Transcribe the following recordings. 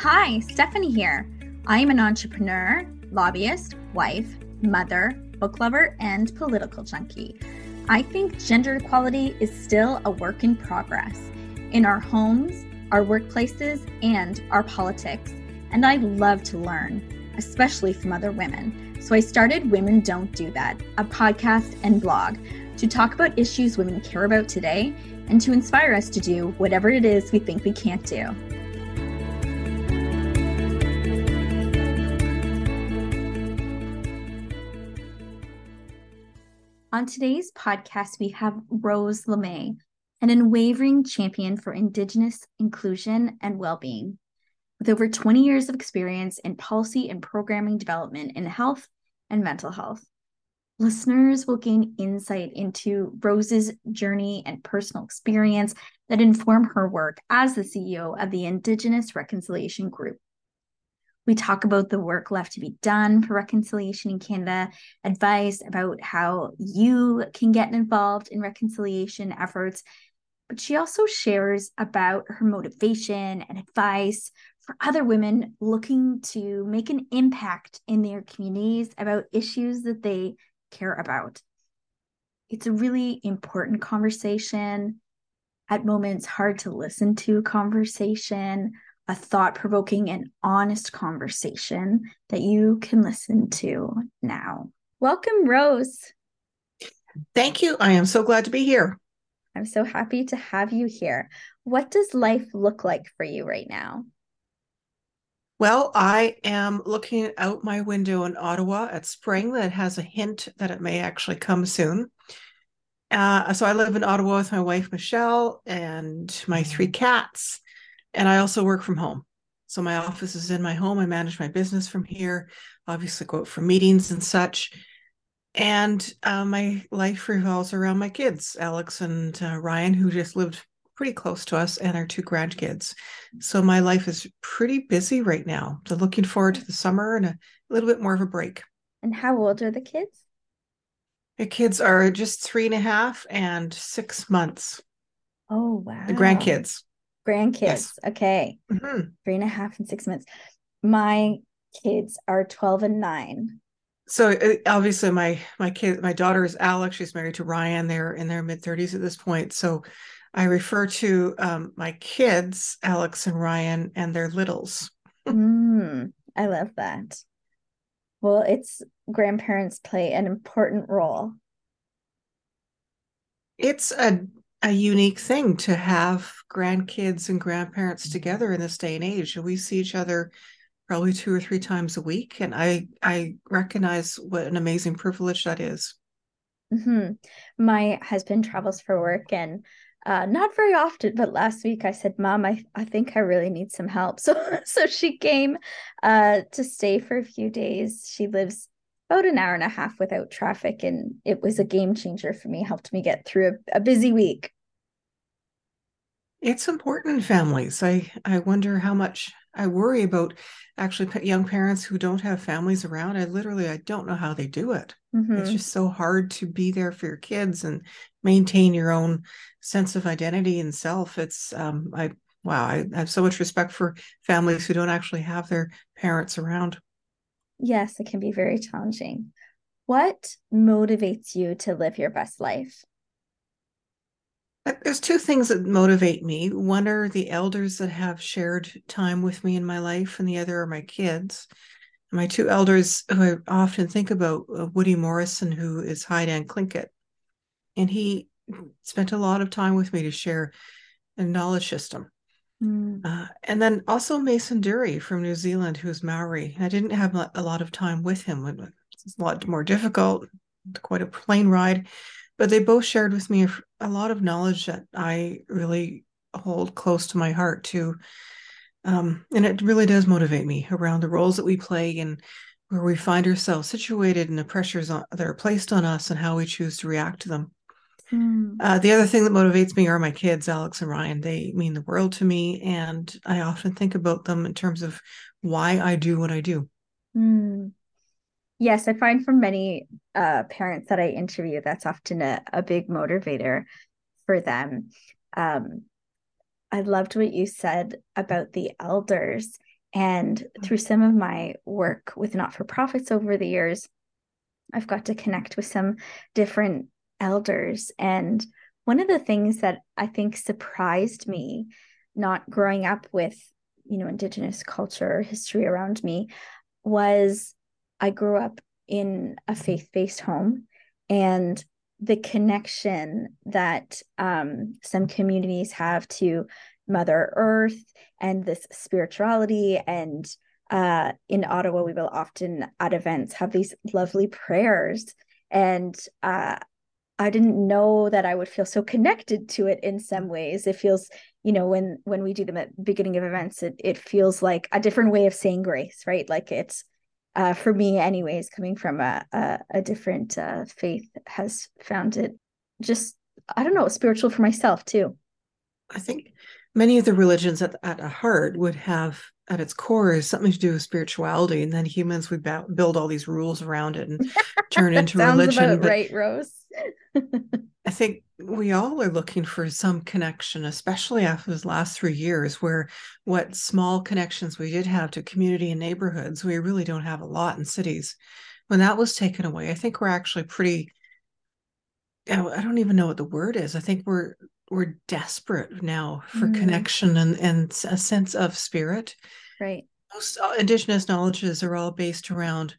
Hi, Stephanie here. I am an entrepreneur, lobbyist, wife, mother, book lover, and political junkie. I think gender equality is still a work in progress in our homes, our workplaces, and our politics. And I love to learn, especially from other women. So I started Women Don't Do That, a podcast and blog to talk about issues women care about today and to inspire us to do whatever it is we think we can't do. On today's podcast, we have Rose LeMay, an unwavering champion for Indigenous inclusion and well being. With over 20 years of experience in policy and programming development in health and mental health, listeners will gain insight into Rose's journey and personal experience that inform her work as the CEO of the Indigenous Reconciliation Group. We talk about the work left to be done for reconciliation in Canada, advice about how you can get involved in reconciliation efforts. But she also shares about her motivation and advice for other women looking to make an impact in their communities about issues that they care about. It's a really important conversation, at moments, hard to listen to conversation, a thought provoking and honest conversation that you can listen to now. Welcome, Rose. Thank you. I am so glad to be here. I'm so happy to have you here. What does life look like for you right now? Well, I am looking out my window in Ottawa at spring that has a hint that it may actually come soon. Uh, so I live in Ottawa with my wife, Michelle, and my three cats. And I also work from home. So my office is in my home. I manage my business from here, obviously, go out for meetings and such. And uh, my life revolves around my kids, Alex and uh, Ryan, who just lived pretty close to us and our two grandkids. So my life is pretty busy right now. So looking forward to the summer and a little bit more of a break. And how old are the kids? The kids are just three and a half and six months. Oh wow. The grandkids. Grandkids. Yes. Okay. Mm-hmm. Three and a half and six months. My kids are 12 and nine. So uh, obviously my my kid my daughter is Alex. She's married to Ryan. They're in their mid 30s at this point. So I refer to um, my kids, Alex and Ryan, and their littles. mm, I love that. Well, it's grandparents play an important role. It's a a unique thing to have grandkids and grandparents together in this day and age. We see each other probably two or three times a week, and I I recognize what an amazing privilege that is. Mm-hmm. My husband travels for work, and uh, not very often, but last week I said, "Mom, I, I think I really need some help." So so she came uh, to stay for a few days. She lives about an hour and a half without traffic, and it was a game changer for me. Helped me get through a, a busy week. It's important in families. I I wonder how much I worry about actually young parents who don't have families around. I literally I don't know how they do it. Mm-hmm. It's just so hard to be there for your kids and maintain your own sense of identity and self. It's um I wow, I, I have so much respect for families who don't actually have their parents around. Yes, it can be very challenging. What motivates you to live your best life? There's two things that motivate me. One are the elders that have shared time with me in my life, and the other are my kids. My two elders who I often think about uh, Woody Morrison, who is Haida and Tlingit. And he spent a lot of time with me to share a knowledge system. Mm. Uh, and then also Mason Durie from New Zealand, who's Maori. I didn't have a lot of time with him. It's a lot more difficult, quite a plane ride but they both shared with me a lot of knowledge that I really hold close to my heart too. Um, and it really does motivate me around the roles that we play and where we find ourselves situated and the pressures on, that are placed on us and how we choose to react to them. Mm. Uh, the other thing that motivates me are my kids, Alex and Ryan. They mean the world to me, and I often think about them in terms of why I do what I do. Mm. Yes, I find from many uh, parents that I interview, that's often a, a big motivator for them. Um, I loved what you said about the elders And through some of my work with not for profits over the years, I've got to connect with some different elders. And one of the things that I think surprised me, not growing up with, you know, Indigenous culture, or history around me, was I grew up in a faith based home. And the connection that um, some communities have to Mother Earth and this spirituality. And uh, in Ottawa, we will often at events have these lovely prayers. And uh, I didn't know that I would feel so connected to it in some ways. It feels, you know, when when we do them at beginning of events, it it feels like a different way of saying grace, right? Like it's uh, for me, anyways, coming from a a, a different uh, faith, has found it just I don't know spiritual for myself too. I think many of the religions at at a heart would have at its core is something to do with spirituality, and then humans would ba- build all these rules around it and turn into religion. Right, Rose. I think we all are looking for some connection, especially after those last three years, where what small connections we did have to community and neighborhoods, we really don't have a lot in cities. When that was taken away, I think we're actually pretty. I don't even know what the word is. I think we're we're desperate now for mm. connection and and a sense of spirit. Right. Most uh, indigenous knowledges are all based around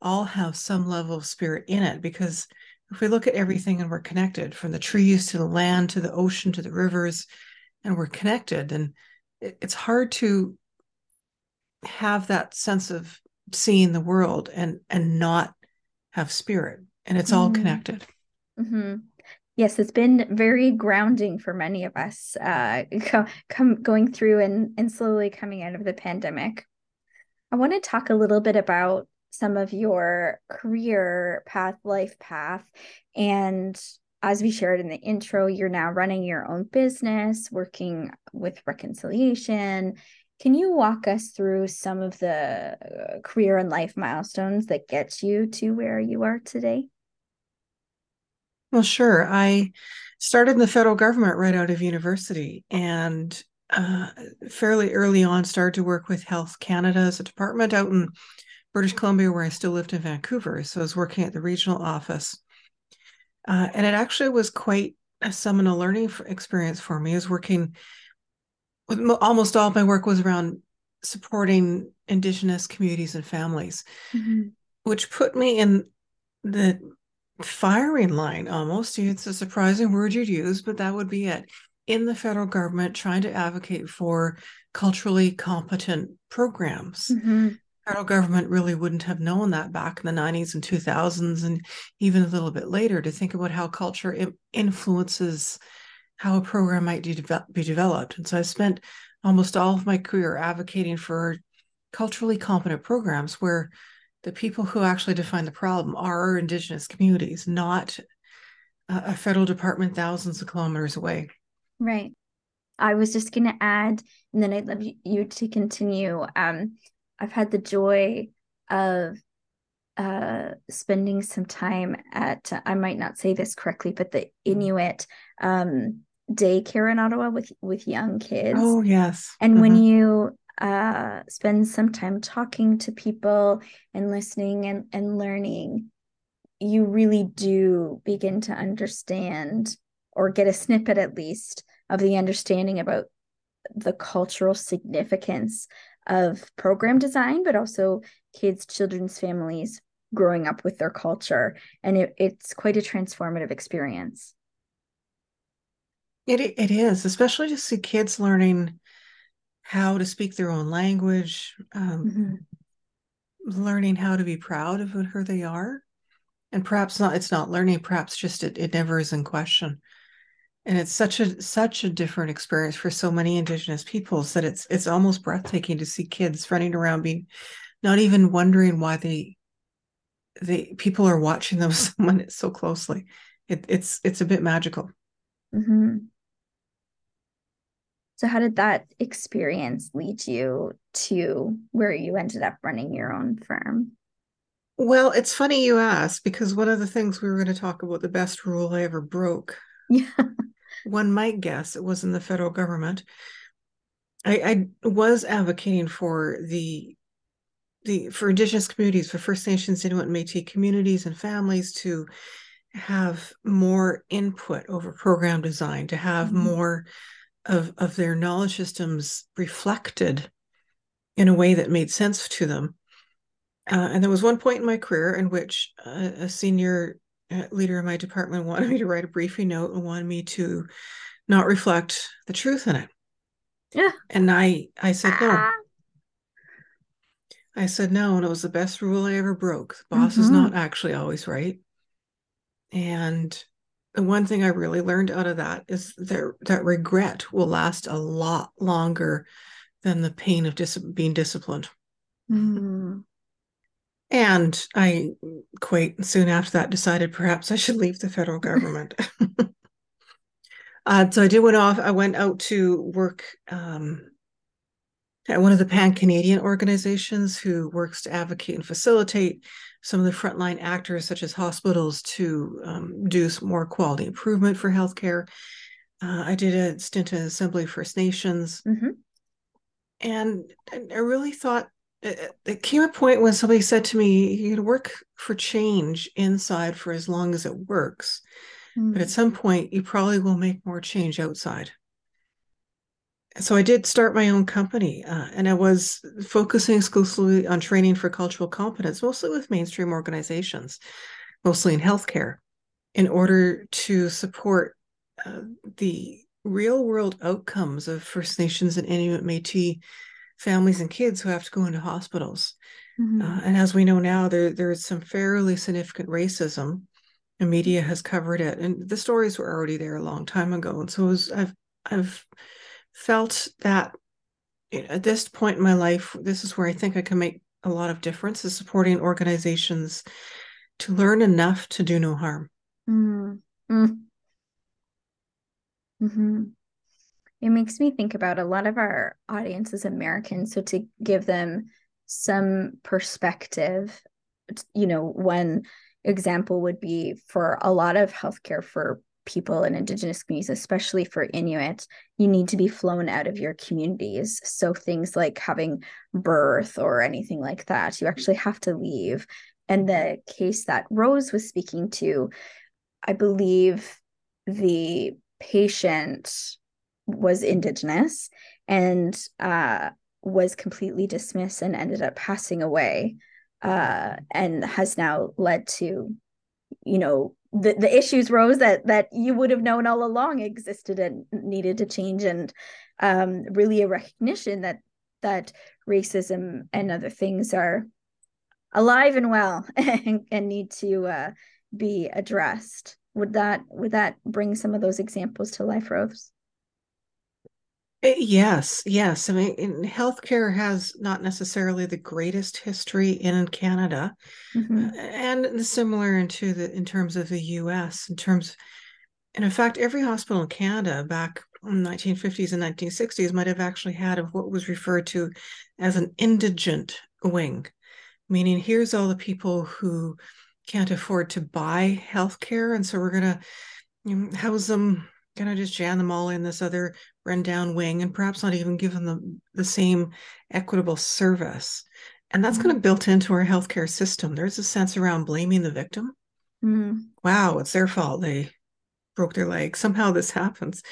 all have some level of spirit in it because if we look at everything and we're connected from the trees to the land to the ocean to the rivers and we're connected and it's hard to have that sense of seeing the world and and not have spirit and it's mm-hmm. all connected mm-hmm. Yes it's been very grounding for many of us uh come going through and and slowly coming out of the pandemic i want to talk a little bit about some of your career path, life path. And as we shared in the intro, you're now running your own business, working with reconciliation. Can you walk us through some of the uh, career and life milestones that get you to where you are today? Well, sure. I started in the federal government right out of university and uh, fairly early on started to work with Health Canada as a department out in British Columbia, where I still lived in Vancouver. So I was working at the regional office. Uh, and it actually was quite a seminal learning experience for me. I was working with almost all of my work was around supporting Indigenous communities and families, mm-hmm. which put me in the firing line almost. It's a surprising word you'd use, but that would be it. In the federal government, trying to advocate for culturally competent programs. Mm-hmm federal government really wouldn't have known that back in the 90s and 2000s and even a little bit later to think about how culture influences how a program might be developed and so i spent almost all of my career advocating for culturally competent programs where the people who actually define the problem are indigenous communities not a federal department thousands of kilometers away right i was just going to add and then i'd love you to continue um, I've had the joy of uh, spending some time at I might not say this correctly, but the Inuit um, daycare in Ottawa with with young kids. Oh yes. And mm-hmm. when you uh, spend some time talking to people and listening and, and learning, you really do begin to understand or get a snippet at least of the understanding about the cultural significance of program design, but also kids, children's families growing up with their culture. And it, it's quite a transformative experience. It, it is, especially to see kids learning how to speak their own language, um, mm-hmm. learning how to be proud of who they are. And perhaps not, it's not learning, perhaps just it, it never is in question and it's such a such a different experience for so many indigenous peoples that it's it's almost breathtaking to see kids running around being not even wondering why they they people are watching them so closely it, it's it's a bit magical mm-hmm. So how did that experience lead you to where you ended up running your own firm well it's funny you ask because one of the things we were going to talk about the best rule i ever broke yeah one might guess it was in the federal government. I, I was advocating for the the for indigenous communities for first nations inuit and métis communities and families to have more input over program design to have mm-hmm. more of of their knowledge systems reflected in a way that made sense to them uh, and there was one point in my career in which uh, a senior uh, leader in my department wanted me to write a briefing note and wanted me to not reflect the truth in it. Yeah. And I I said no. Ah. I said no, and it was the best rule I ever broke. The boss mm-hmm. is not actually always right. And the one thing I really learned out of that is that that regret will last a lot longer than the pain of dis- being disciplined. Mm-hmm. And I quite soon after that decided perhaps I should leave the federal government. uh, so I did went off. I went out to work um, at one of the Pan Canadian organizations who works to advocate and facilitate some of the frontline actors, such as hospitals, to um, do some more quality improvement for healthcare. Uh, I did a stint in Assembly First Nations. Mm-hmm. And I really thought it, it came a point when somebody said to me, "You can work for change inside for as long as it works, mm. but at hmm. some point, you probably will make more change outside." So I did start my own company, uh, and I was focusing exclusively on training for cultural competence, mostly with mainstream organizations, mostly in healthcare, in order to support uh, the real world outcomes of First Nations and Inuit Métis families and kids who have to go into hospitals. Mm-hmm. Uh, and as we know now, there there is some fairly significant racism. The media has covered it, and the stories were already there a long time ago. And so it was, I've I've felt that at this point in my life, this is where I think I can make a lot of difference is supporting organizations to learn enough to do no harm. Mm-hmm. Mm-hmm it makes me think about a lot of our audience is American. So to give them some perspective, you know, one example would be for a lot of healthcare for people in indigenous communities, especially for Inuit, you need to be flown out of your communities. So things like having birth or anything like that, you actually have to leave. And the case that Rose was speaking to, I believe the patient was indigenous and uh, was completely dismissed and ended up passing away uh, and has now led to you know the, the issues rose that that you would have known all along existed and needed to change and um, really a recognition that that racism and other things are alive and well and, and need to uh, be addressed. Would that would that bring some of those examples to life rose yes, yes. I mean, healthcare has not necessarily the greatest history in Canada, mm-hmm. and similar into the in terms of the U.S. In terms, and in fact, every hospital in Canada back in the 1950s and 1960s might have actually had of what was referred to as an indigent wing, meaning here's all the people who can't afford to buy healthcare, and so we're gonna you know, house them kind of just jam them all in this other rundown wing and perhaps not even give them the, the same equitable service. And that's mm-hmm. kind of built into our healthcare system. There's a sense around blaming the victim. Mm-hmm. Wow, it's their fault. They broke their leg. Somehow this happens.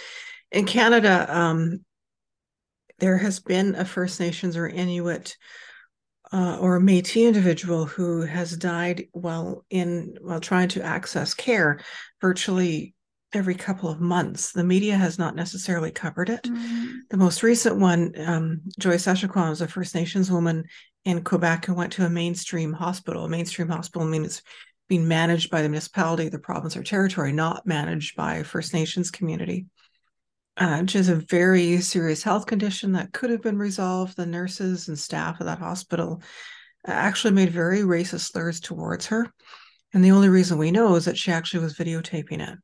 In Canada, um, there has been a First Nations or Inuit uh, or a Métis individual who has died while in while trying to access care. Virtually every couple of months. The media has not necessarily covered it. Mm-hmm. The most recent one, um, Joyce Echaquan was a First Nations woman in Quebec who went to a mainstream hospital. A mainstream hospital means being managed by the municipality, the province, or territory, not managed by First Nations community. Uh, which is a very serious health condition that could have been resolved. The nurses and staff of that hospital actually made very racist slurs towards her. And the only reason we know is that she actually was videotaping it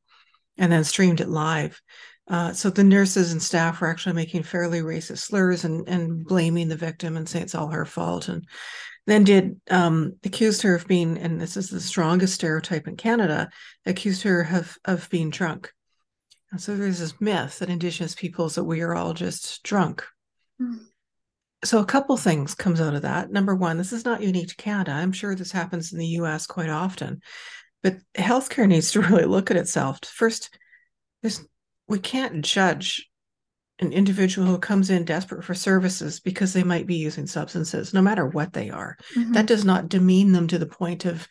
and then streamed it live. Uh, so the nurses and staff were actually making fairly racist slurs and, and blaming the victim and saying it's all her fault. And then did um, accused her of being, and this is the strongest stereotype in Canada, accused her of of being drunk. And so there's this myth that Indigenous peoples that we are all just drunk. Mm. So a couple things comes out of that. Number one, this is not unique to Canada. I'm sure this happens in the US quite often. But healthcare needs to really look at itself. First, there's we can't judge an individual who comes in desperate for services because they might be using substances, no matter what they are. Mm-hmm. That does not demean them to the point of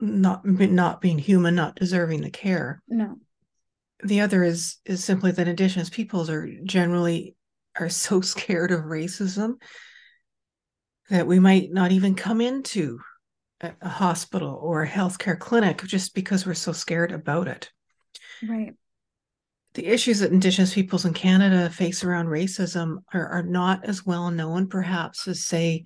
not not being human, not deserving the care. No. The other is is simply that Indigenous peoples are generally are so scared of racism that we might not even come into a, hospital or a healthcare clinic just because we're so scared about it. Right the issues that Indigenous peoples in Canada face around racism are, are not as well known, perhaps, as say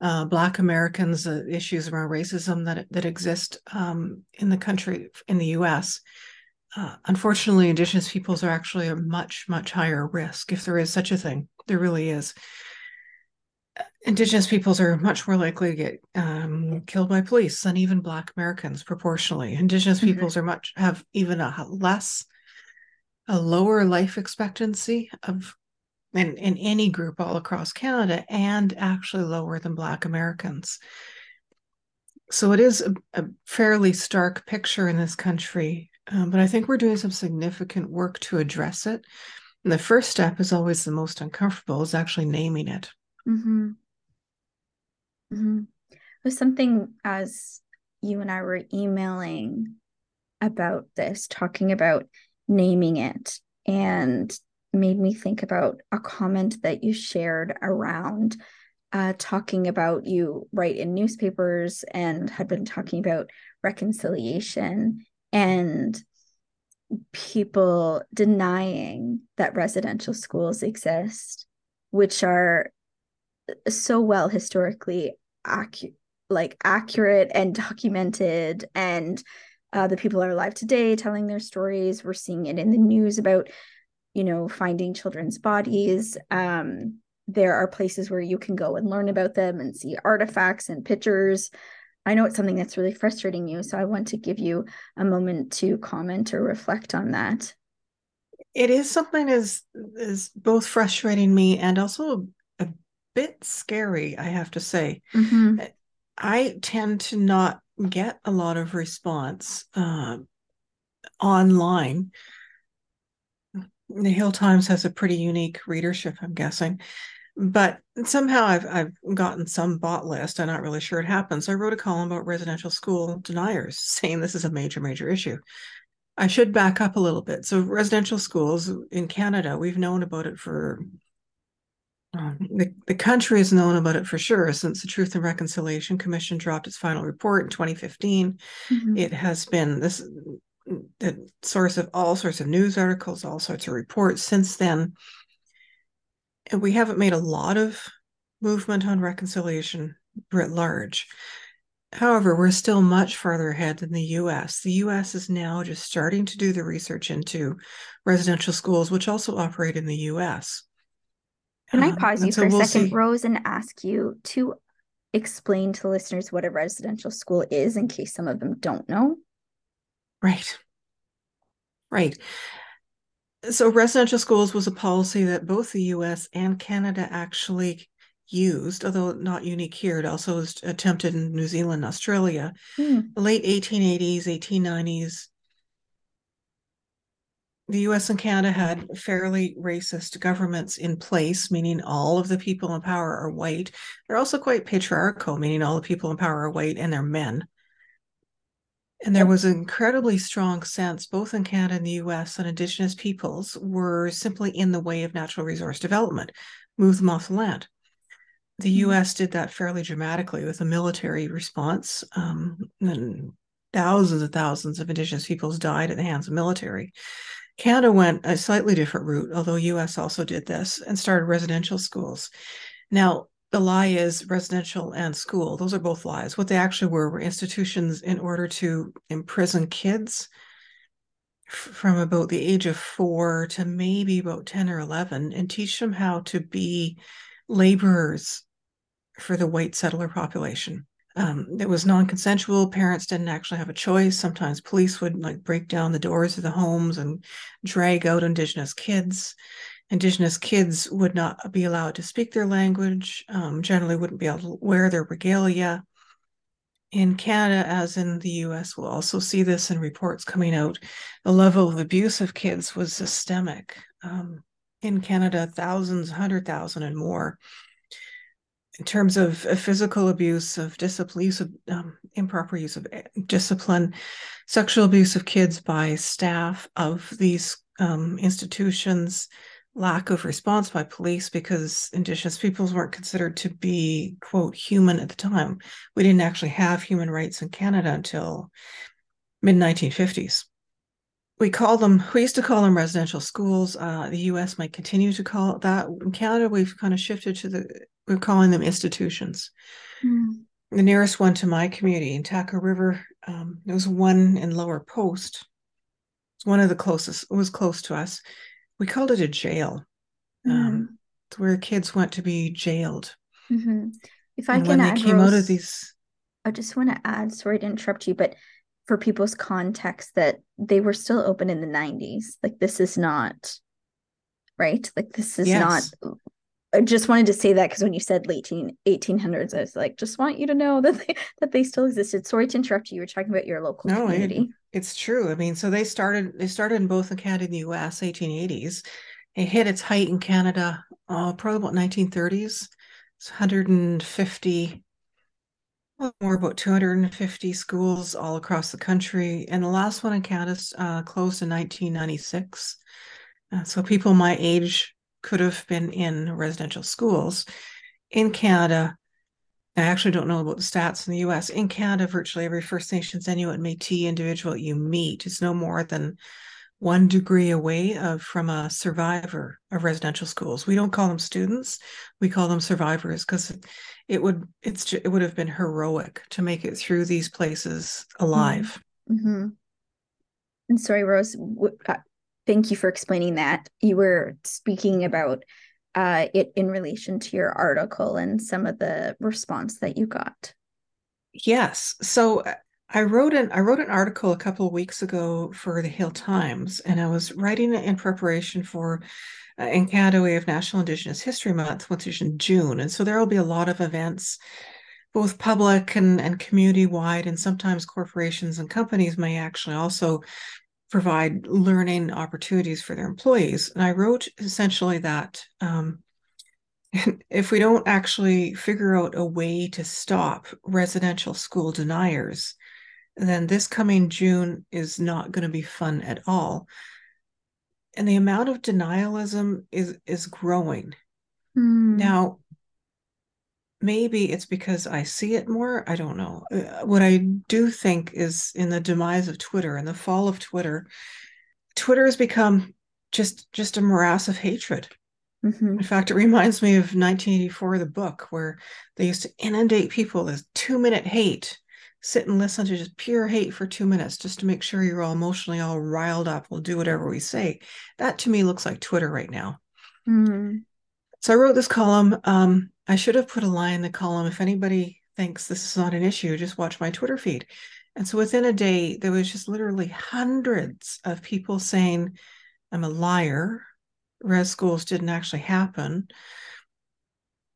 uh, Black Americans, uh, issues around racism that that exist um, in the country in the U.S. Uh, unfortunately, Indigenous peoples are actually a much much higher risk, if there is such a thing. There really is. Indigenous peoples are much more likely to get um, killed by police than even Black Americans proportionally. Indigenous mm-hmm. peoples are much have even a less a lower life expectancy of in, in any group all across Canada and actually lower than Black Americans. So it is a, a fairly stark picture in this country, um, but I think we're doing some significant work to address it. And the first step is always the most uncomfortable, is actually naming it. Mm-hmm. Mm-hmm. It was something as you and I were emailing about this, talking about naming it and made me think about a comment that you shared around uh, talking about you write in newspapers and had been talking about reconciliation and people denying that residential schools exist, which are so well historically accurate like accurate and documented and uh, the people are alive today telling their stories. We're seeing it in the news about you know finding children's bodies. Um, there are places where you can go and learn about them and see artifacts and pictures. I know it's something that's really frustrating you so i want to give you a moment to comment or reflect on that. It is something is is both frustrating me and also bit scary i have to say mm-hmm. i tend to not get a lot of response uh, online. The Hill Times has a pretty unique readership, I'm guessing. But somehow I've I've gotten some bot list. I'm not really sure it happens. I wrote a column about residential school deniers, saying this is a major, major issue. I should back up a little bit. So residential schools in Canada, we've known about it for um, the, the country has known about it for sure since the Truth and Reconciliation Commission dropped its final report in 2015. Mm-hmm. It has been this the source of all sorts of news articles, all sorts of reports since then. And we haven't made a lot of movement on reconciliation writ large. However, we're still much farther ahead than the US. The US is now just starting to do the research into residential schools, which also operate in the US. Can I pause you for a we'll second, see. Rose, and ask you to explain to listeners what a residential school is in case some of them don't know? Right. Right. So, residential schools was a policy that both the US and Canada actually used, although not unique here. It also was attempted in New Zealand, Australia, hmm. late 1880s, 1890s the US and Canada had fairly racist governments in place, meaning all of the people in power are white. They're also quite patriarchal, meaning all the people in power are white and they're men. And there was an incredibly strong sense, both in Canada and the US, that Indigenous peoples were simply in the way of natural resource development, move them off the land. The mm-hmm. US did that fairly dramatically with a military response. Um, and thousands and thousands of Indigenous peoples died at the hands of military. Canada went a slightly different route, although US also did this and started residential schools. Now, the lie is residential and school. Those are both lies. What they actually were were institutions in order to imprison kids from about the age of four to maybe about 10 or 11 and teach them how to be laborers for the white settler population um, it was non-consensual parents didn't actually have a choice sometimes police would like break down the doors of the homes and drag out indigenous kids Indigenous kids would not be allowed to speak their language, um, generally wouldn't be able to wear their regalia. In Canada, as in the US, we'll also see this in reports coming out. The level of abuse of kids was systemic. Um, in Canada, thousands, 100,000 and more. In terms of physical abuse, of discipline, use of um, improper use of eh, discipline, sexual abuse of kids by staff of these um, institutions, lack of response by police because Indigenous peoples weren't considered to be, quote, human at the time. We didn't actually have human rights in Canada until mid 1950s we call them we used to call them residential schools. Uh, the us might continue to call it that. In canada we've kind of shifted to the we're calling them institutions mm. the nearest one to my community in Taku river um, there was one in lower post it's one of the closest it was close to us we called it a jail mm. um, it's where kids went to be jailed mm-hmm. if i and can when add they came Rose, out of these i just want to add sorry to interrupt you but for people's context that they were still open in the 90s like this is not right like this is yes. not I just wanted to say that because when you said late 1800s, I was like, just want you to know that they, that they still existed. Sorry to interrupt you. You were talking about your local no, community. It, it's true. I mean, so they started they started in both Canada and the U.S. 1880s. It hit its height in Canada uh, probably about 1930s. It's 150 more about 250 schools all across the country. And the last one in Canada uh, closed in 1996. Uh, so people my age could have been in residential schools. In Canada, I actually don't know about the stats in the US. In Canada, virtually every First Nations, Inuit, Metis individual you meet is no more than one degree away of, from a survivor of residential schools. We don't call them students; we call them survivors because it would it's it would have been heroic to make it through these places alive. Mm-hmm. And sorry, Rose. Thank you for explaining that. You were speaking about uh, it in relation to your article and some of the response that you got. Yes. So uh, I wrote an I wrote an article a couple of weeks ago for the Hill Times, and I was writing it in preparation for uh, in Canada we have National Indigenous History Month, which is in June, and so there will be a lot of events, both public and and community wide, and sometimes corporations and companies may actually also provide learning opportunities for their employees. And I wrote essentially that um, if we don't actually figure out a way to stop residential school deniers then this coming June is not going to be fun at all. And the amount of denialism is is growing. Mm. Now, maybe it's because I see it more. I don't know. Uh, what I do think is in the demise of Twitter and the fall of Twitter, Twitter has become just just a morass of hatred. Mm-hmm. In fact, it reminds me of 1984, the book, where they used to inundate people with two minute hate sit and listen to just pure hate for two minutes just to make sure you're all emotionally all riled up. We'll do whatever we say. That to me looks like Twitter right now. Mm-hmm. So I wrote this column. Um, I should have put a line in the column. If anybody thinks this is not an issue, just watch my Twitter feed. And so within a day, there was just literally hundreds of people saying, I'm a liar. Res schools didn't actually happen.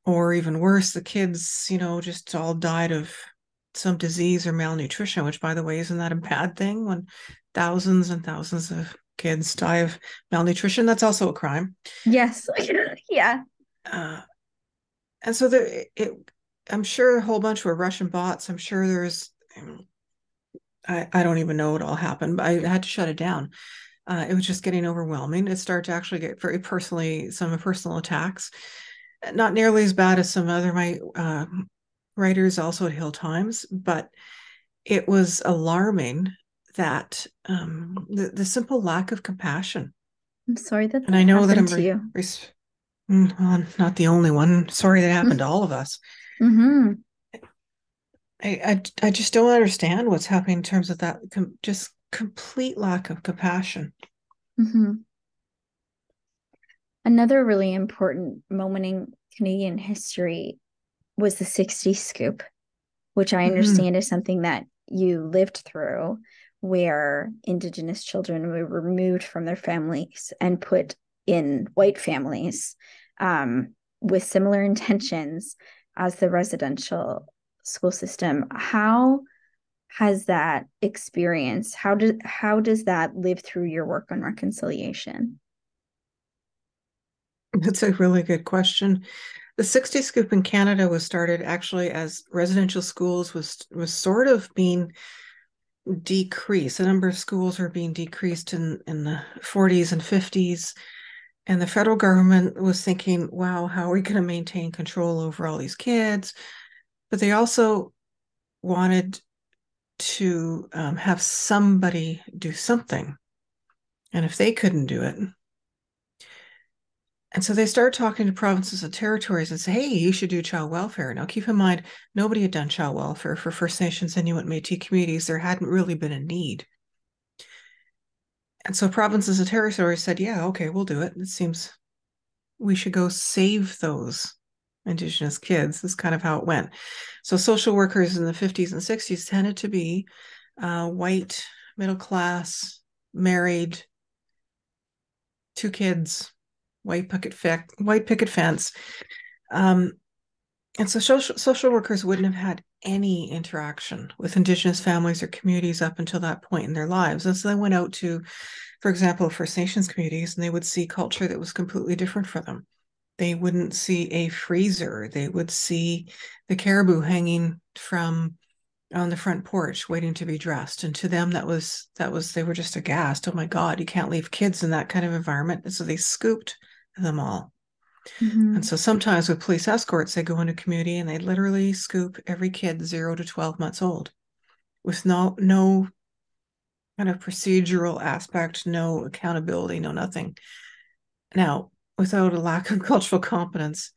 Or even worse, the kids, you know, just all died of some disease or malnutrition, which, by the way, isn't that a bad thing when thousands and thousands of kids die of malnutrition? That's also a crime. Yes. yeah. Uh, and so there, it, I'm sure a whole bunch were Russian bots. I'm sure there's, I, I don't even know what all happened, but I had to shut it down. Uh, it was just getting overwhelming. It started to actually get very personally, some personal attacks. Not nearly as bad as some other my uh, writers also at Hill Times, but it was alarming that um, the, the simple lack of compassion. I'm sorry that, and I know that I'm to you. Res- mm, well, not the only one. Sorry that happened to all of us. Mm-hmm. I, I I just don't understand what's happening in terms of that com- just complete lack of compassion. Mm-hmm. Another really important moment in Canadian history was the 60 scoop, which I mm-hmm. understand mm-hmm. is something that you lived through, where Indigenous children were removed from their families and put in white families um, with similar intentions as the residential school system. How has that experience? How does how does that live through your work on reconciliation? That's a really good question. The 60 Scoop in Canada was started actually as residential schools was was sort of being decreased. The number of schools were being decreased in, in the 40s and 50s. And the federal government was thinking, wow, how are we going to maintain control over all these kids? But they also wanted to um, have somebody do something. And if they couldn't do it, and so they start talking to provinces and territories and say, hey, you should do child welfare. Now, keep in mind, nobody had done child welfare for First Nations, Inuit, Metis communities. There hadn't really been a need. And so provinces and territories said, yeah, okay, we'll do it. It seems we should go save those Indigenous kids. That's kind of how it went. So social workers in the 50s and 60s tended to be uh, white, middle class, married, two kids, white picket fe- white picket fence. Um, and so social, social workers wouldn't have had any interaction with Indigenous families or communities up until that point in their lives. And so they went out to, for example, First Nations communities, and they would see culture that was completely different for them. They wouldn't see a freezer. They would see the caribou hanging from on the front porch waiting to be dressed and to them that was that was they were just aghast oh my god you can't leave kids in that kind of environment and so they scooped them all. Mm-hmm. And so sometimes with police escorts, they go into community and they literally scoop every kid zero to 12 months old with no no kind of procedural aspect, no accountability, no nothing. Now, without a lack of cultural competence,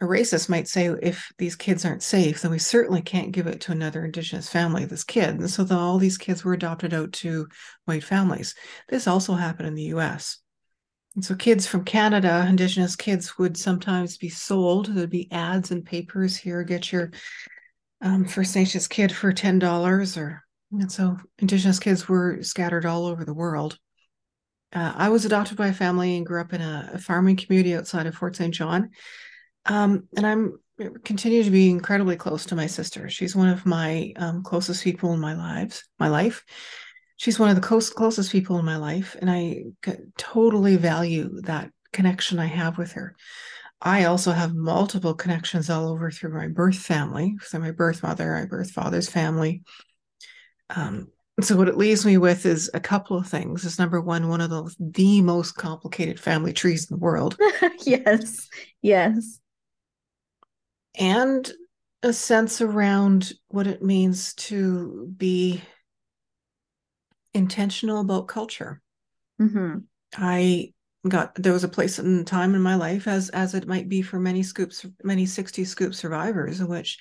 a racist might say if these kids aren't safe, then we certainly can't give it to another indigenous family, this kid. And so the, all these kids were adopted out to white families. This also happened in the US. And so kids from Canada, Indigenous kids would sometimes be sold. There'd be ads in papers here, get your um, First Nations kid for $10. Or, and so Indigenous kids were scattered all over the world. Uh, I was adopted by a family and grew up in a, a farming community outside of Fort St. John. Um, and I'm continue to be incredibly close to my sister. She's one of my um, closest people in my lives, my life she's one of the close, closest people in my life, and I totally value that connection I have with her. I also have multiple connections all over through my birth family, so my birth mother, my birth father's family. Um, so what it leaves me with is a couple of things. Is number one, one of the the most complicated family trees in the world. yes, yes, and a sense around what it means to be intentional about culture. Mm-hmm. I got there was a place and time in my life as as it might be for many scoops many 60 scoop survivors in which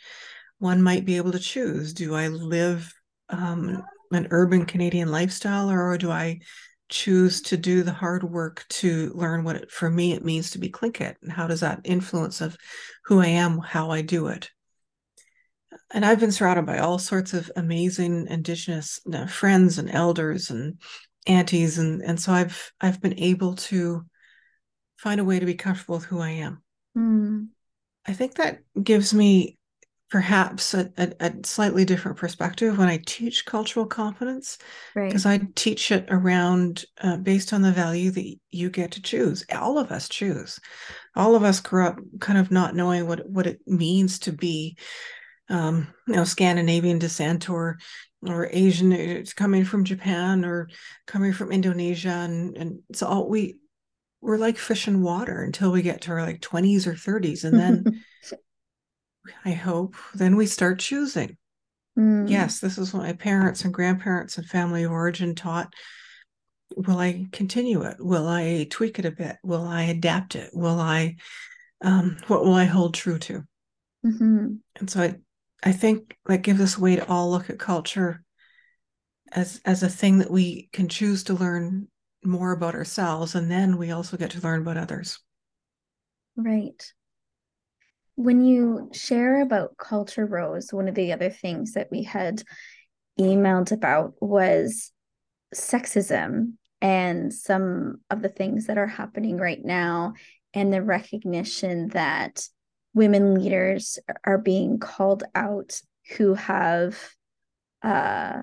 one might be able to choose do i live um, an urban canadian lifestyle or do i choose to do the hard work to learn what it, for me it means to be Tlingit and how does that influence of who i am how i do it and I've been surrounded by all sorts of amazing indigenous you know, friends and elders and aunties, and and so I've I've been able to find a way to be comfortable with who I am. Mm. I think that gives me perhaps a, a, a, slightly different perspective when I teach cultural competence, because right. I teach it around uh, based on the value that you get to choose. All of us choose. All of us grew up kind of not knowing what what it means to be um, you know, Scandinavian descent or or Asian it's coming from Japan or coming from Indonesia and and it's all we we're like fish in water until we get to our like 20s or 30s and then I hope then we start choosing. Mm. Yes, this is what my parents and grandparents and family of origin taught. Will I continue it? Will I tweak it a bit? Will I adapt it? Will I um what will I hold true to? Mm-hmm. And so I I think that gives us a way to all look at culture as as a thing that we can choose to learn more about ourselves and then we also get to learn about others. Right. When you share about culture rose, one of the other things that we had emailed about was sexism and some of the things that are happening right now and the recognition that women leaders are being called out who have uh,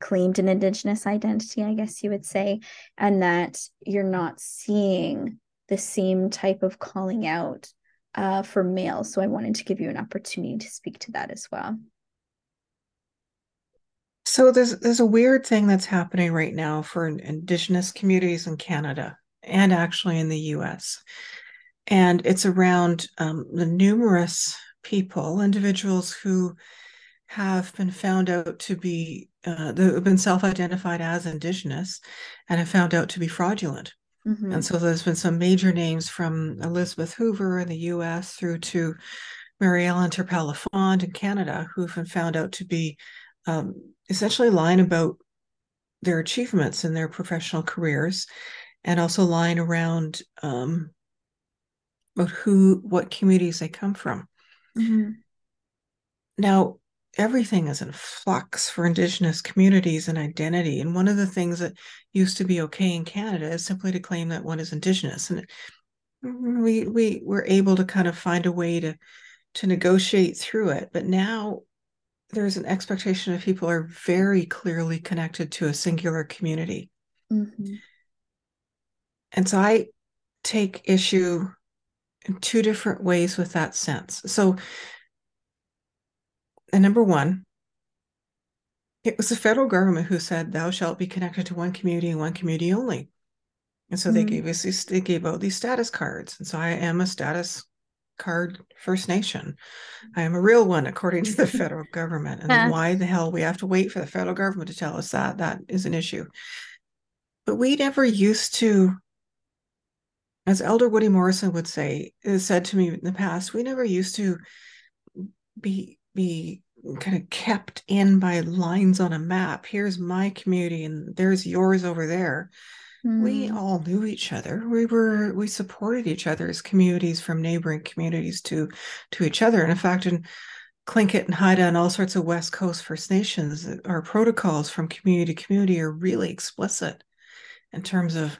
claimed an indigenous identity i guess you would say and that you're not seeing the same type of calling out uh, for males. So i wanted to give you an opportunity to speak to that as well. So there's there's a weird thing that's happening right now for indigenous communities in canada and actually in the us and it's around um, the numerous people individuals who have been found out to be uh, have been self-identified as indigenous and have found out to be fraudulent mm-hmm. and so there's been some major names from elizabeth hoover in the us through to mary ellen lafond in canada who've been found out to be um, essentially lying about their achievements in their professional careers and also lying around um, about who what communities they come from mm-hmm. now everything is in flux for indigenous communities and identity and one of the things that used to be okay in canada is simply to claim that one is indigenous and we we were able to kind of find a way to to negotiate through it but now there's an expectation that people are very clearly connected to a singular community mm-hmm. and so i take issue in two different ways with that sense so and number one, it was the federal government who said, "Thou shalt be connected to one community and one community only." And so mm-hmm. they gave us these, they gave out these status cards, and so I am a status card First Nation. I am a real one according to the federal government. And yeah. why the hell we have to wait for the federal government to tell us that? That is an issue. But we never used to, as Elder Woody Morrison would say, said to me in the past, we never used to be be kind of kept in by lines on a map. Here's my community and there's yours over there. Mm. We hmm. all knew each other. We were we supported each other as communities from neighboring communities to to each other. And in fact, in Tlingit and Haida and all sorts of West Coast First Nations, our protocols from community to community are really explicit in terms of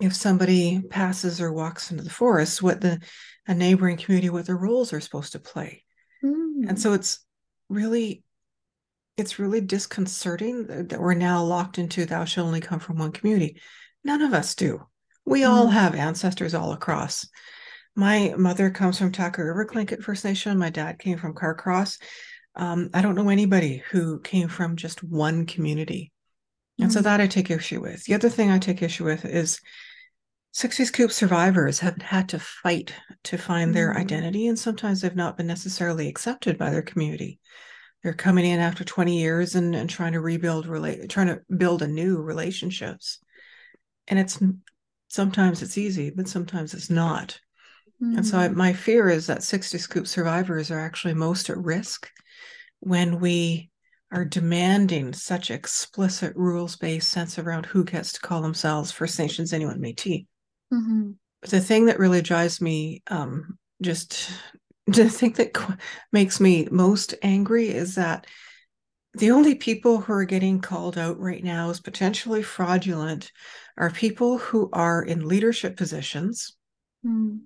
if somebody passes or walks into the forest, what the a neighboring community, what their roles are supposed to play Mm. And so it's really it's really disconcerting that we're now locked into thou shall only come from one community. None of us do. We mm. all have ancestors all across. My mother comes from Taku River Tlingit First Nation. My dad came from Carcross. Um, I don't know anybody who came from just one community. And mm. so that I take issue with. The other thing I take issue with is 60s Scoop survivors have had to fight to find mm-hmm. their identity, and sometimes they've not been necessarily accepted by their community. They're coming in after 20 years and, and trying to rebuild, relate, trying to build a new relationships. And it's sometimes it's easy, but sometimes it's not. Mm-hmm. And so I, mm-hmm. my fear is that 60 Scoop survivors are actually most at risk when we are demanding such explicit rules based sense around who gets to call themselves First Nations, anyone Métis. Mm-hmm. The thing that really drives me, um, just the thing that makes me most angry is that the only people who are getting called out right now as potentially fraudulent are people who are in leadership positions mm.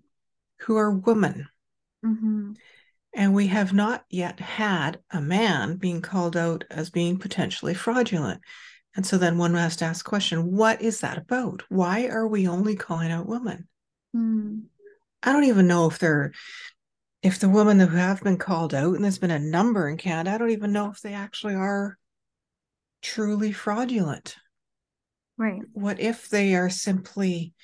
who are women. Mm-hmm. And we have not yet had a man being called out as being potentially fraudulent. And so then one has to ask the question what is that about? Why are we only calling out women? Mm. I don't even know if they're, if the women who have been called out, and there's been a number in Canada, I don't even know if they actually are truly fraudulent. Right. What if they are simply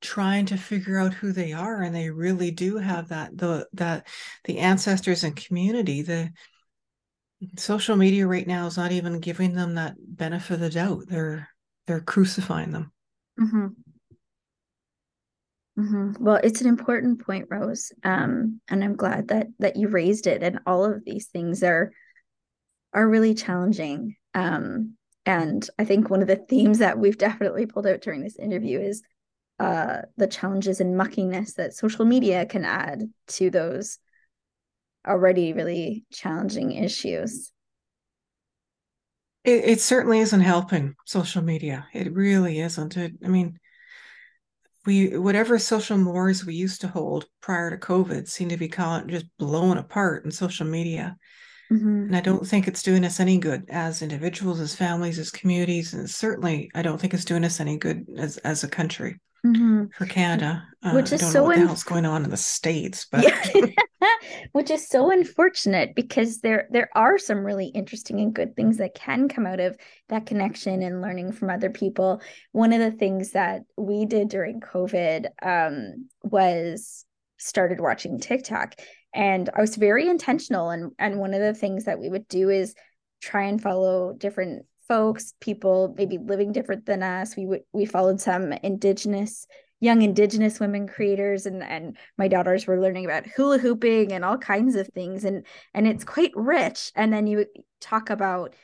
trying to figure out who they are and they really do have that the that the ancestors and community the social media right now is not even giving them that benefit of the doubt. They're they're crucifying them. Mm-hmm. Mm-hmm. Well, it's an important point, Rose, um, and I'm glad that that you raised it. And all of these things are are really challenging. Um, and I think one of the themes that we've definitely pulled out during this interview is uh, the challenges and muckiness that social media can add to those already really challenging issues. It, it certainly isn't helping social media. It really isn't. It, I mean, we whatever social mores we used to hold prior to COVID seem to be just blown apart in social media. Mm-hmm. And I don't think it's doing us any good as individuals, as families, as communities, and certainly I don't think it's doing us any good as as a country mm-hmm. for Canada. Uh, which is so what the hell's going on in the states, but which is so unfortunate because there there are some really interesting and good things that can come out of that connection and learning from other people. One of the things that we did during COVID um, was started watching TikTok, and I was very intentional. and And one of the things that we would do is try and follow different folks, people maybe living different than us. We would we followed some indigenous young indigenous women creators and and my daughters were learning about hula hooping and all kinds of things and and it's quite rich and then you talk about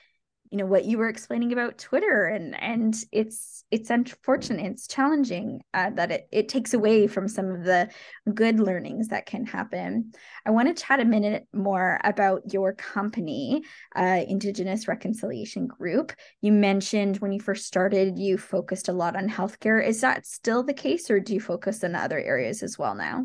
you know what you were explaining about twitter and and it's it's unfortunate it's challenging uh, that it, it takes away from some of the good learnings that can happen. I want to chat a minute more about your company uh, indigenous reconciliation group. You mentioned when you first started you focused a lot on healthcare. Is that still the case or do you focus on other areas as well now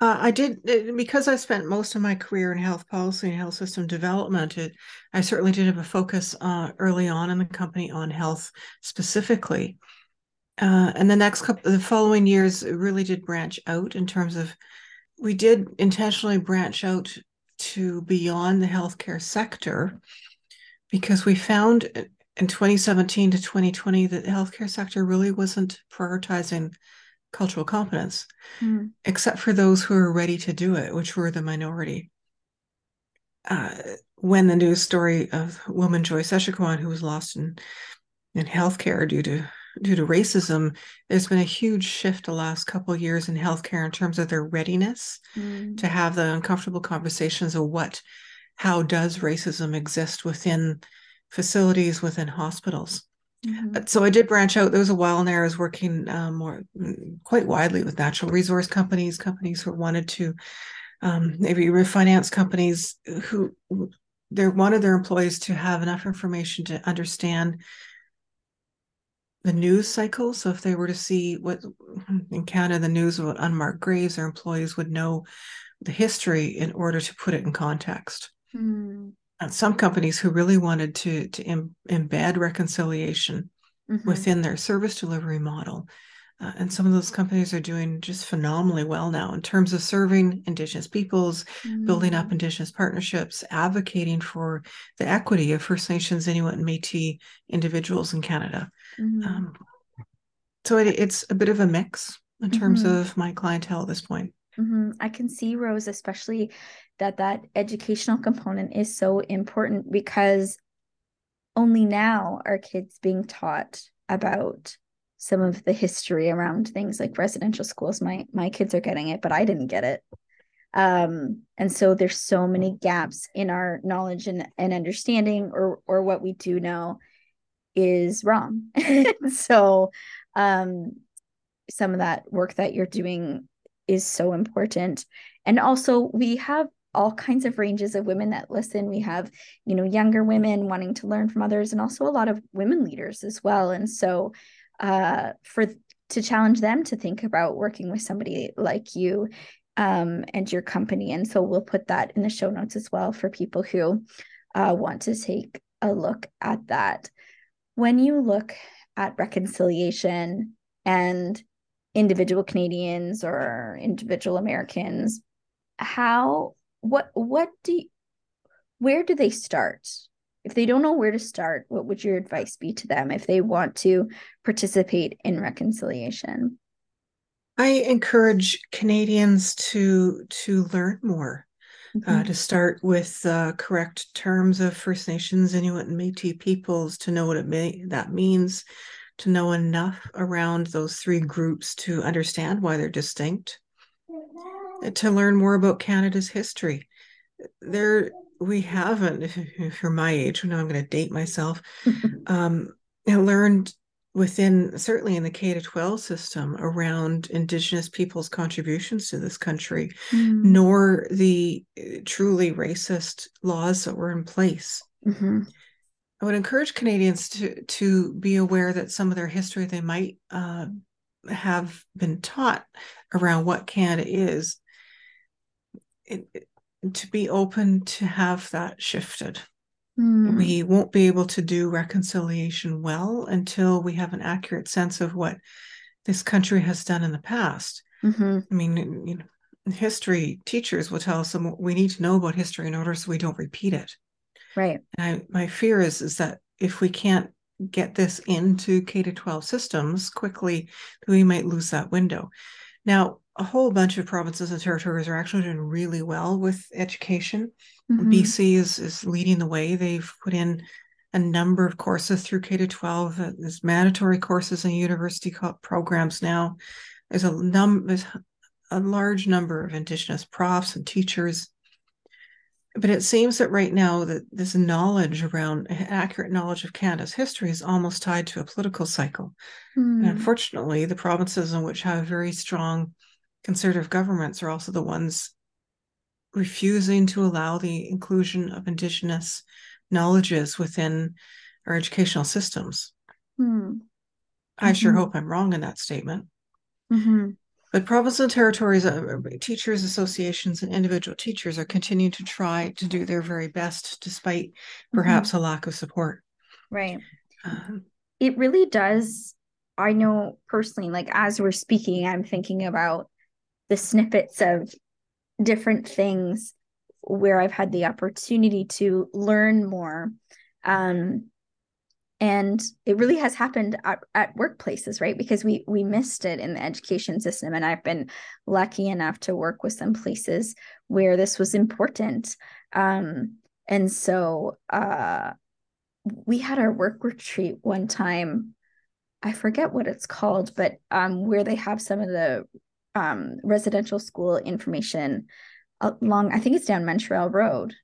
uh, I did uh, because I spent most of my career in health policy and health system development. It, I certainly did have a focus uh, early on in the company on health specifically, uh, and the next couple, the following years, really did branch out in terms of. We did intentionally branch out to beyond the healthcare sector because we found in 2017 to 2020 that the healthcare sector really wasn't prioritizing cultural competence, mm. except for those who are ready to do it, which were the minority. Uh, when the news story of woman Joyce Echaquan, who was lost in in healthcare due to due to racism, there's been a huge shift the last couple years in healthcare in terms of their readiness mm. to have the uncomfortable conversations of what, how does racism exist within facilities within hospitals. Mm-hmm. So I did branch out. There was a while in there I was working um, more mm, quite widely with natural resource companies, companies who wanted to um, maybe refinance companies who they wanted their employees to have enough information to understand the news cycle. So if they were to see what in Canada the news about unmarked graves, their employees would know the history in order to put it in context. Mm some companies who really wanted to to Im- embed reconciliation mm-hmm. within their service delivery model. Uh, and some of those companies are doing just phenomenally well now in terms of serving Indigenous peoples, mm-hmm. building up mm. Indigenous partnerships, advocating for the equity of First Nations, Inuit, and Métis individuals in Canada. Mm-hmm. Um, so it, it's a bit of a mix in terms mm-hmm. of my clientele at this point. Mm-hmm. I can see Rose, especially that that educational component is so important because only now are kids being taught about some of the history around things like residential schools. My my kids are getting it, but I didn't get it. Um, and so there's so many gaps in our knowledge and, and understanding or or what we do know is wrong. so um some of that work that you're doing is so important. And also, we have all kinds of ranges of women that listen. We have, you know, younger women wanting to learn from others, and also a lot of women leaders as well. And so, uh, for to challenge them to think about working with somebody like you um, and your company. And so we'll put that in the show notes as well for people who uh, want to take a look at that. When you look at reconciliation and individual Canadians or individual Americans, how what what do you, where do they start? If they don't know where to start, what would your advice be to them if they want to participate in reconciliation? I encourage Canadians to to learn more, uh, mm-hmm. uh, to start with uh, correct terms of First Nations, Inuit, and Métis peoples, to know what it may that means, to know enough around those three groups to understand why they're distinct, to learn more about Canada's history. There, we haven't, if you're my age, now I'm going to date myself, um, learned within certainly in the K to 12 system around Indigenous people's contributions to this country, mm. nor the uh, truly racist laws that were in place Mm-hmm. I would encourage Canadians to to be aware that some of their history they might uh, have been taught around what Canada is, it, to be open to have that shifted. Mm. We won't be able to do reconciliation well until we have an accurate sense of what this country has done in the past. Mm-hmm. I mean, you know, history teachers will tell us some, we need to know about history in order so we don't repeat it. Right. And I, my fear is is that if we can't get this into K to 12 systems quickly, we might lose that window. Now, a whole bunch of provinces and territories are actually doing really well with education. Mm-hmm. BC is is leading the way. They've put in a number of courses through K to 12. There's mandatory courses and university programs now. There's a num there's a large number of Indigenous profs and teachers. But it seems that right now that this knowledge around accurate knowledge of Canada's history is almost tied to a political cycle. Mm. And unfortunately, the provinces in which have very strong conservative governments are also the ones refusing to allow the inclusion of Indigenous knowledges within our educational systems. Mm. I mm-hmm. sure hope I'm wrong in that statement. Mm-hmm. But provinces and territories, uh, teachers associations, and individual teachers are continuing to try to do their very best, despite perhaps mm-hmm. a lack of support. Right. Um, it really does. I know personally, like as we're speaking, I'm thinking about the snippets of different things where I've had the opportunity to learn more. Um, and it really has happened at, at workplaces right? Because we we missed it in the education system and i've been lucky enough to work with some places where this was important. Um, and so uh, we had our work retreat one time. I forget what it's called but um, where they have some of the um, residential school information along i think it's down montreal road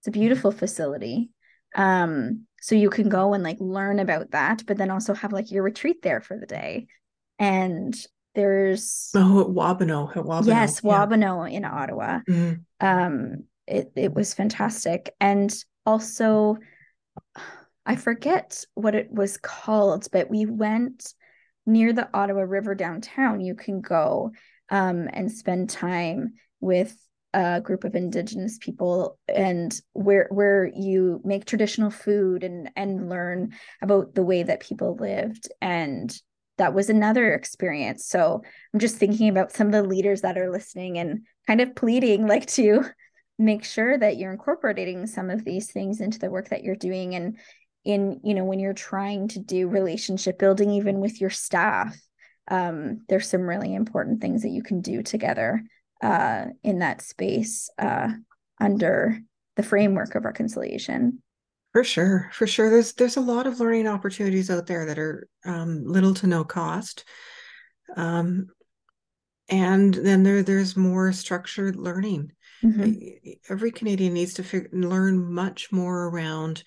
it's a beautiful facility um, so you can go and like learn about that but then also have like your retreat there for the day and there's oh at Wabano, at Wabano. yes Wabano yeah. in Ottawa mm-hmm. um it, it was fantastic and also I forget what it was called but we went near the Ottawa River downtown you can go um and spend time with a group of indigenous people and where where you make traditional food and and learn about the way that people lived. And that was another experience. So i'm just thinking about some of the leaders that are listening and kind of pleading like to make sure that you're incorporating some of these things into the work that you're doing. And in you know when you're trying to do relationship building even with your staff um, there's some really important things that you can do together uh, in that space uh, under the framework of reconciliation. For sure, for sure. There's there's a lot of learning opportunities out there that are um, little to no cost, um, and then there there's more structured learning. Mm-hmm. Every Canadian needs to fig- learn much more around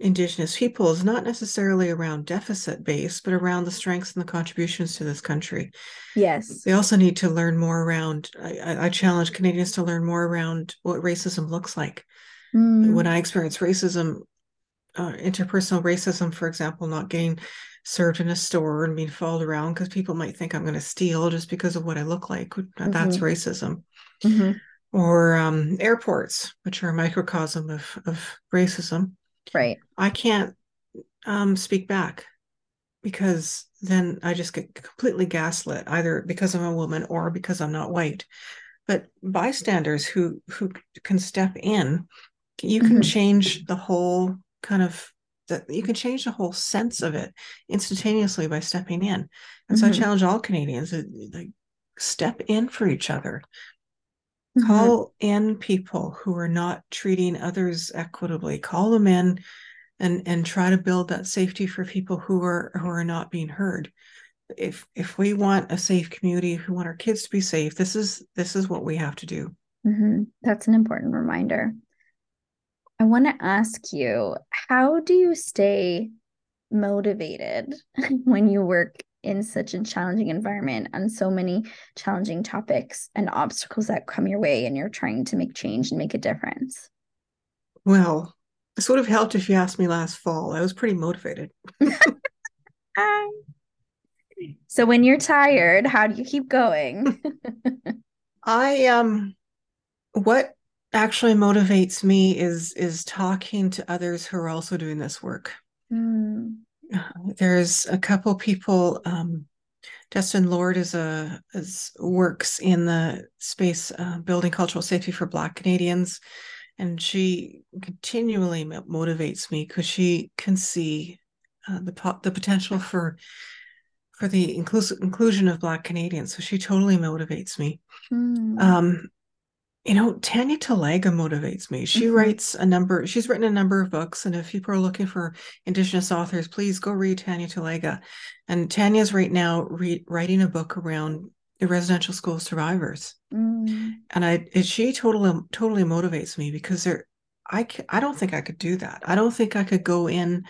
indigenous peoples, not necessarily around deficit based, but around the strengths and the contributions to this country. Yes. They also need to learn more around, I, I challenge Canadians to learn more around what racism looks like. Mm. When I experience racism, uh, interpersonal racism, for example, not getting served in a store and being followed around because people might think I'm going to steal just because of what I look like. Mm-hmm. That's racism. Mm-hmm. Or um, airports, which are a microcosm of, of racism. Right. I can't um, speak back because then I just get completely gaslit, either because I'm a woman or because I'm not white. But bystanders who who can step in, you can mm-hmm. change the whole kind of that you can change the whole sense of it instantaneously by stepping in. And mm-hmm. so I mm-hmm. challenge all Canadians to like step in for each other. Mm-hmm. Call in people who are not treating others equitably. Call them in and and try to build that safety for people who are who are not being heard. If if we want a safe community, if we want our kids to be safe, this is this is what we have to do. Mm-hmm. That's an important reminder. I want to ask you, how do you stay motivated when you work in such a challenging environment and so many challenging topics and obstacles that come your way and you're trying to make change and make a difference? Well, it sort of helped if you asked me last fall. I was pretty motivated. so when you're tired, how do you keep going? I um what actually motivates me is is talking to others who are also doing this work. Mm. There's a couple people um Destin Lord is a is works in the space uh, building cultural safety for Black Canadians, and she continually motivates me because she can see uh, the po- the potential for for the inclusive inclusion of Black Canadians. So she totally motivates me. Mm. Um, you know, Tanya Talaga motivates me. She mm-hmm. writes a number, she's written a number of books. And if people are looking for Indigenous authors, please go read Tanya Talaga. And Tanya's right now re- writing a book around the residential school survivors. Mm. And I, it, she totally, totally motivates me because there, I, I don't think I could do that. I don't think I could go in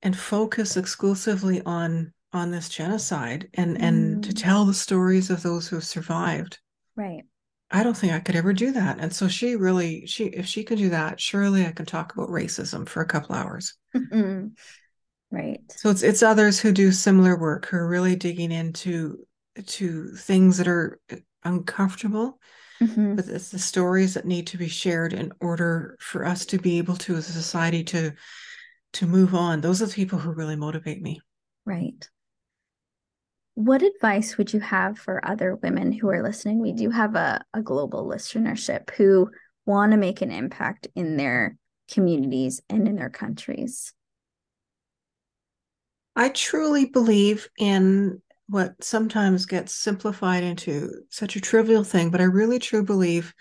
and focus exclusively on, on this genocide and, mm. and to mm. tell the stories of those who have survived. Right I don't think I could ever do that. And so she really, she if she can do that, surely I can talk about racism for a couple hours. Mm-hmm. Right. So it's it's others who do similar work who are really digging into to things that are uncomfortable, mm-hmm. but it's the stories that need to be shared in order for us to be able to, as a society, to to move on. Those are the people who really motivate me. Right what advice would you have for other women who are listening? We do have a, a global listenership who want to make an impact in their communities and in their countries. I truly believe in what sometimes gets simplified into such a trivial thing, but I really truly believe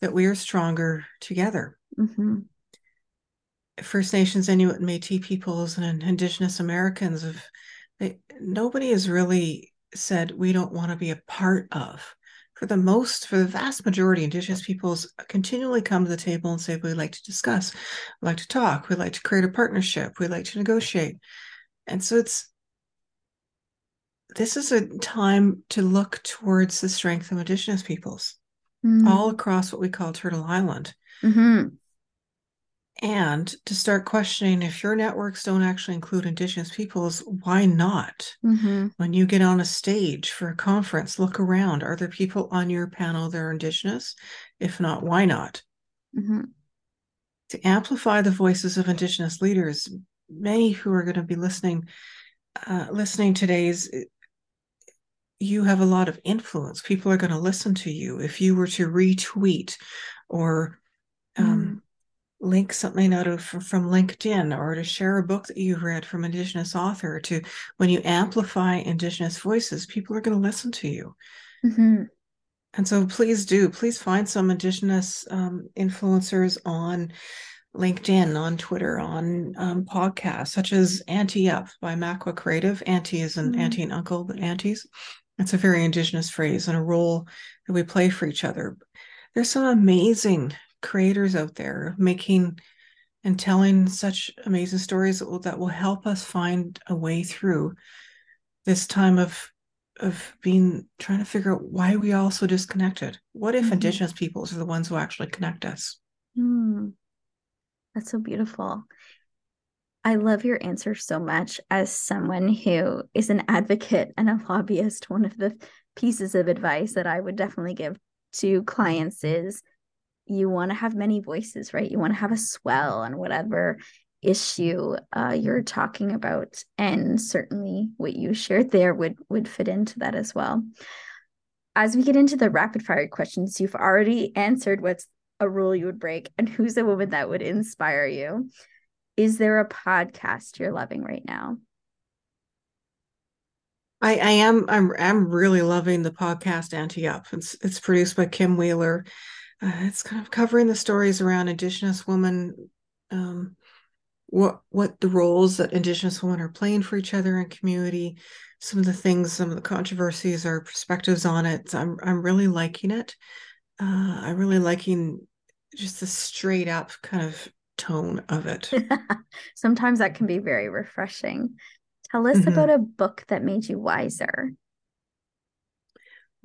that we are stronger together. Mm-hmm. First Nations, Inuit, and Métis peoples, and Indigenous Americans have they, nobody has really said we don't want to be a part of. For the most, for the vast majority, Indigenous peoples continually come to the table and say, We'd like to discuss, we'd like to talk, we'd like to create a partnership, we'd like to negotiate. And so it's this is a time to look towards the strength of Indigenous peoples mm-hmm. all across what we call Turtle Island. Mm-hmm and to start questioning if your networks don't actually include indigenous peoples why not? Mm-hmm. when you get on a stage for a conference look around. Are there people on your panel that are indigenous? If not why not? Mm-hmm. to amplify the voices of indigenous leaders many who are going to be listening uh, listening today's you have a lot of influence. People are going to listen to you. If you were to retweet or um, mm link something out of from linkedin or to share a book that you've read from indigenous author to when you amplify indigenous voices people are going to listen to you mm-hmm. and so please do please find some indigenous um, influencers on linkedin on twitter on um, podcasts such as auntie up by makwa creative auntie is an mm-hmm. auntie and uncle but aunties it's a very indigenous phrase and a role that we play for each other there's some amazing creators out there making and telling such amazing stories that will, that will help us find a way through this time of of being trying to figure out why we all so disconnected. What if mm-hmm. indigenous peoples are the ones who actually connect us? Mm. That's so beautiful. I love your answer so much as someone who is an advocate and a lobbyist. One of the pieces of advice that I would definitely give to clients is you want to have many voices, right? You want to have a swell on whatever issue uh, you're talking about, and certainly what you shared there would would fit into that as well. As we get into the rapid fire questions, you've already answered what's a rule you would break and who's a woman that would inspire you. Is there a podcast you're loving right now? I, I am I'm I'm really loving the podcast Auntie Up. It's it's produced by Kim Wheeler uh, it's kind of covering the stories around Indigenous women, um, what what the roles that Indigenous women are playing for each other in community, some of the things, some of the controversies, our perspectives on it. So I'm I'm really liking it. Uh, I'm really liking just the straight up kind of tone of it. Sometimes that can be very refreshing. Tell us mm-hmm. about a book that made you wiser.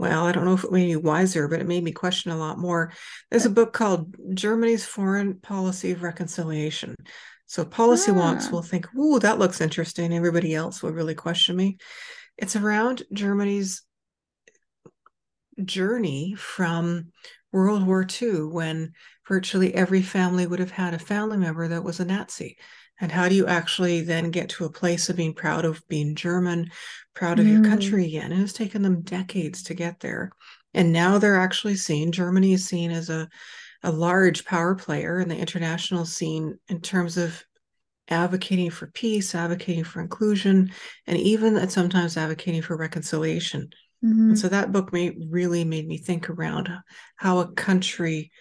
Well, I don't know if it made me wiser, but it made me question a lot more. There's a book called Germany's Foreign Policy of Reconciliation. So policy ah. wonks will think, "Ooh, that looks interesting." Everybody else will really question me. It's around Germany's journey from World War II, when virtually every family would have had a family member that was a Nazi. And how do you actually then get to a place of being proud of being German, proud of mm. your country again? And it's taken them decades to get there. And now they're actually seen, Germany is seen as a, a large power player in the international scene in terms of advocating for peace, advocating for inclusion, and even at sometimes advocating for reconciliation. Mm-hmm. And so that book made, really made me think around how a country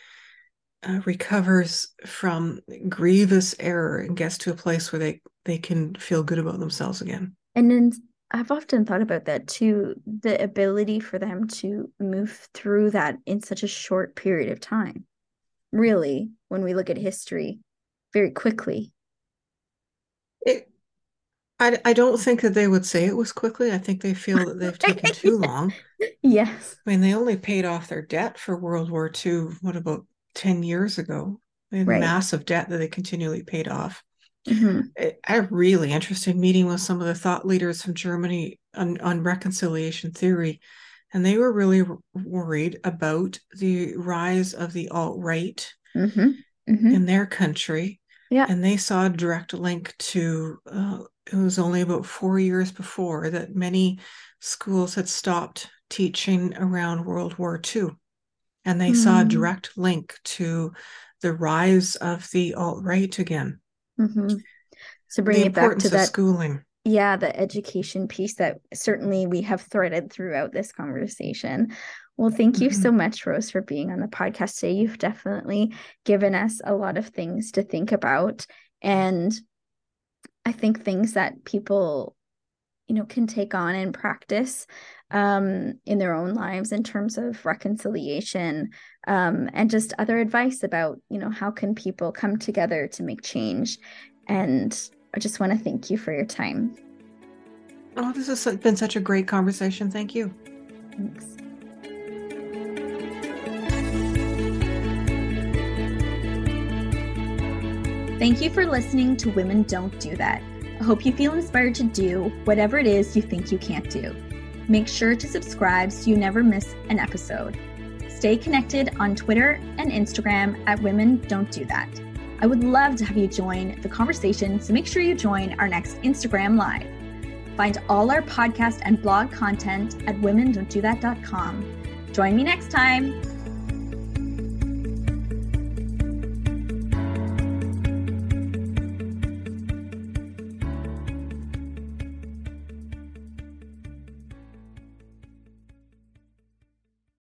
uh, recovers from grievous error and gets to a place where they they can feel good about themselves again. And then I've often thought about that too the ability for them to move through that in such a short period of time. Really, when we look at history very quickly. It, I, I don't think that they would say it was quickly. I think they feel that they've taken too long. Yes. I mean, they only paid off their debt for World War II, what about 10 years ago? Had right. massive debt that they continually paid off. Mm-hmm. I really interested meeting with some of the thought leaders from Germany on, on reconciliation theory. And they were really worried about the rise of the alt right mm-hmm. mm-hmm. in their country. Yeah. And they saw a direct link to uh, it was only about four years before that many schools had stopped teaching around World War II. And they mm. saw a hmm. direct link to the rise of the alt right again. Mm-hmm. So bring it back to that schooling. Yeah, the education piece that certainly we have threaded throughout this conversation. Well, thank you mm-hmm. so much, Rose, for being on the podcast today. You've definitely given us a lot of things to think about. And I think things that people, you know, can take on and practice um, in their own lives in terms of reconciliation um, and just other advice about, you know, how can people come together to make change. And I just want to thank you for your time. Oh, this has been such a great conversation. Thank you. Thanks. Thank you for listening to Women Don't Do That. I hope you feel inspired to do whatever it is you think you can't do. Make sure to subscribe so you never miss an episode. Stay connected on Twitter and Instagram at Women Don't Do That. I would love to have you join the conversation, so make sure you join our next Instagram Live. Find all our podcast and blog content at womendon'tdothat.com. Join me next time.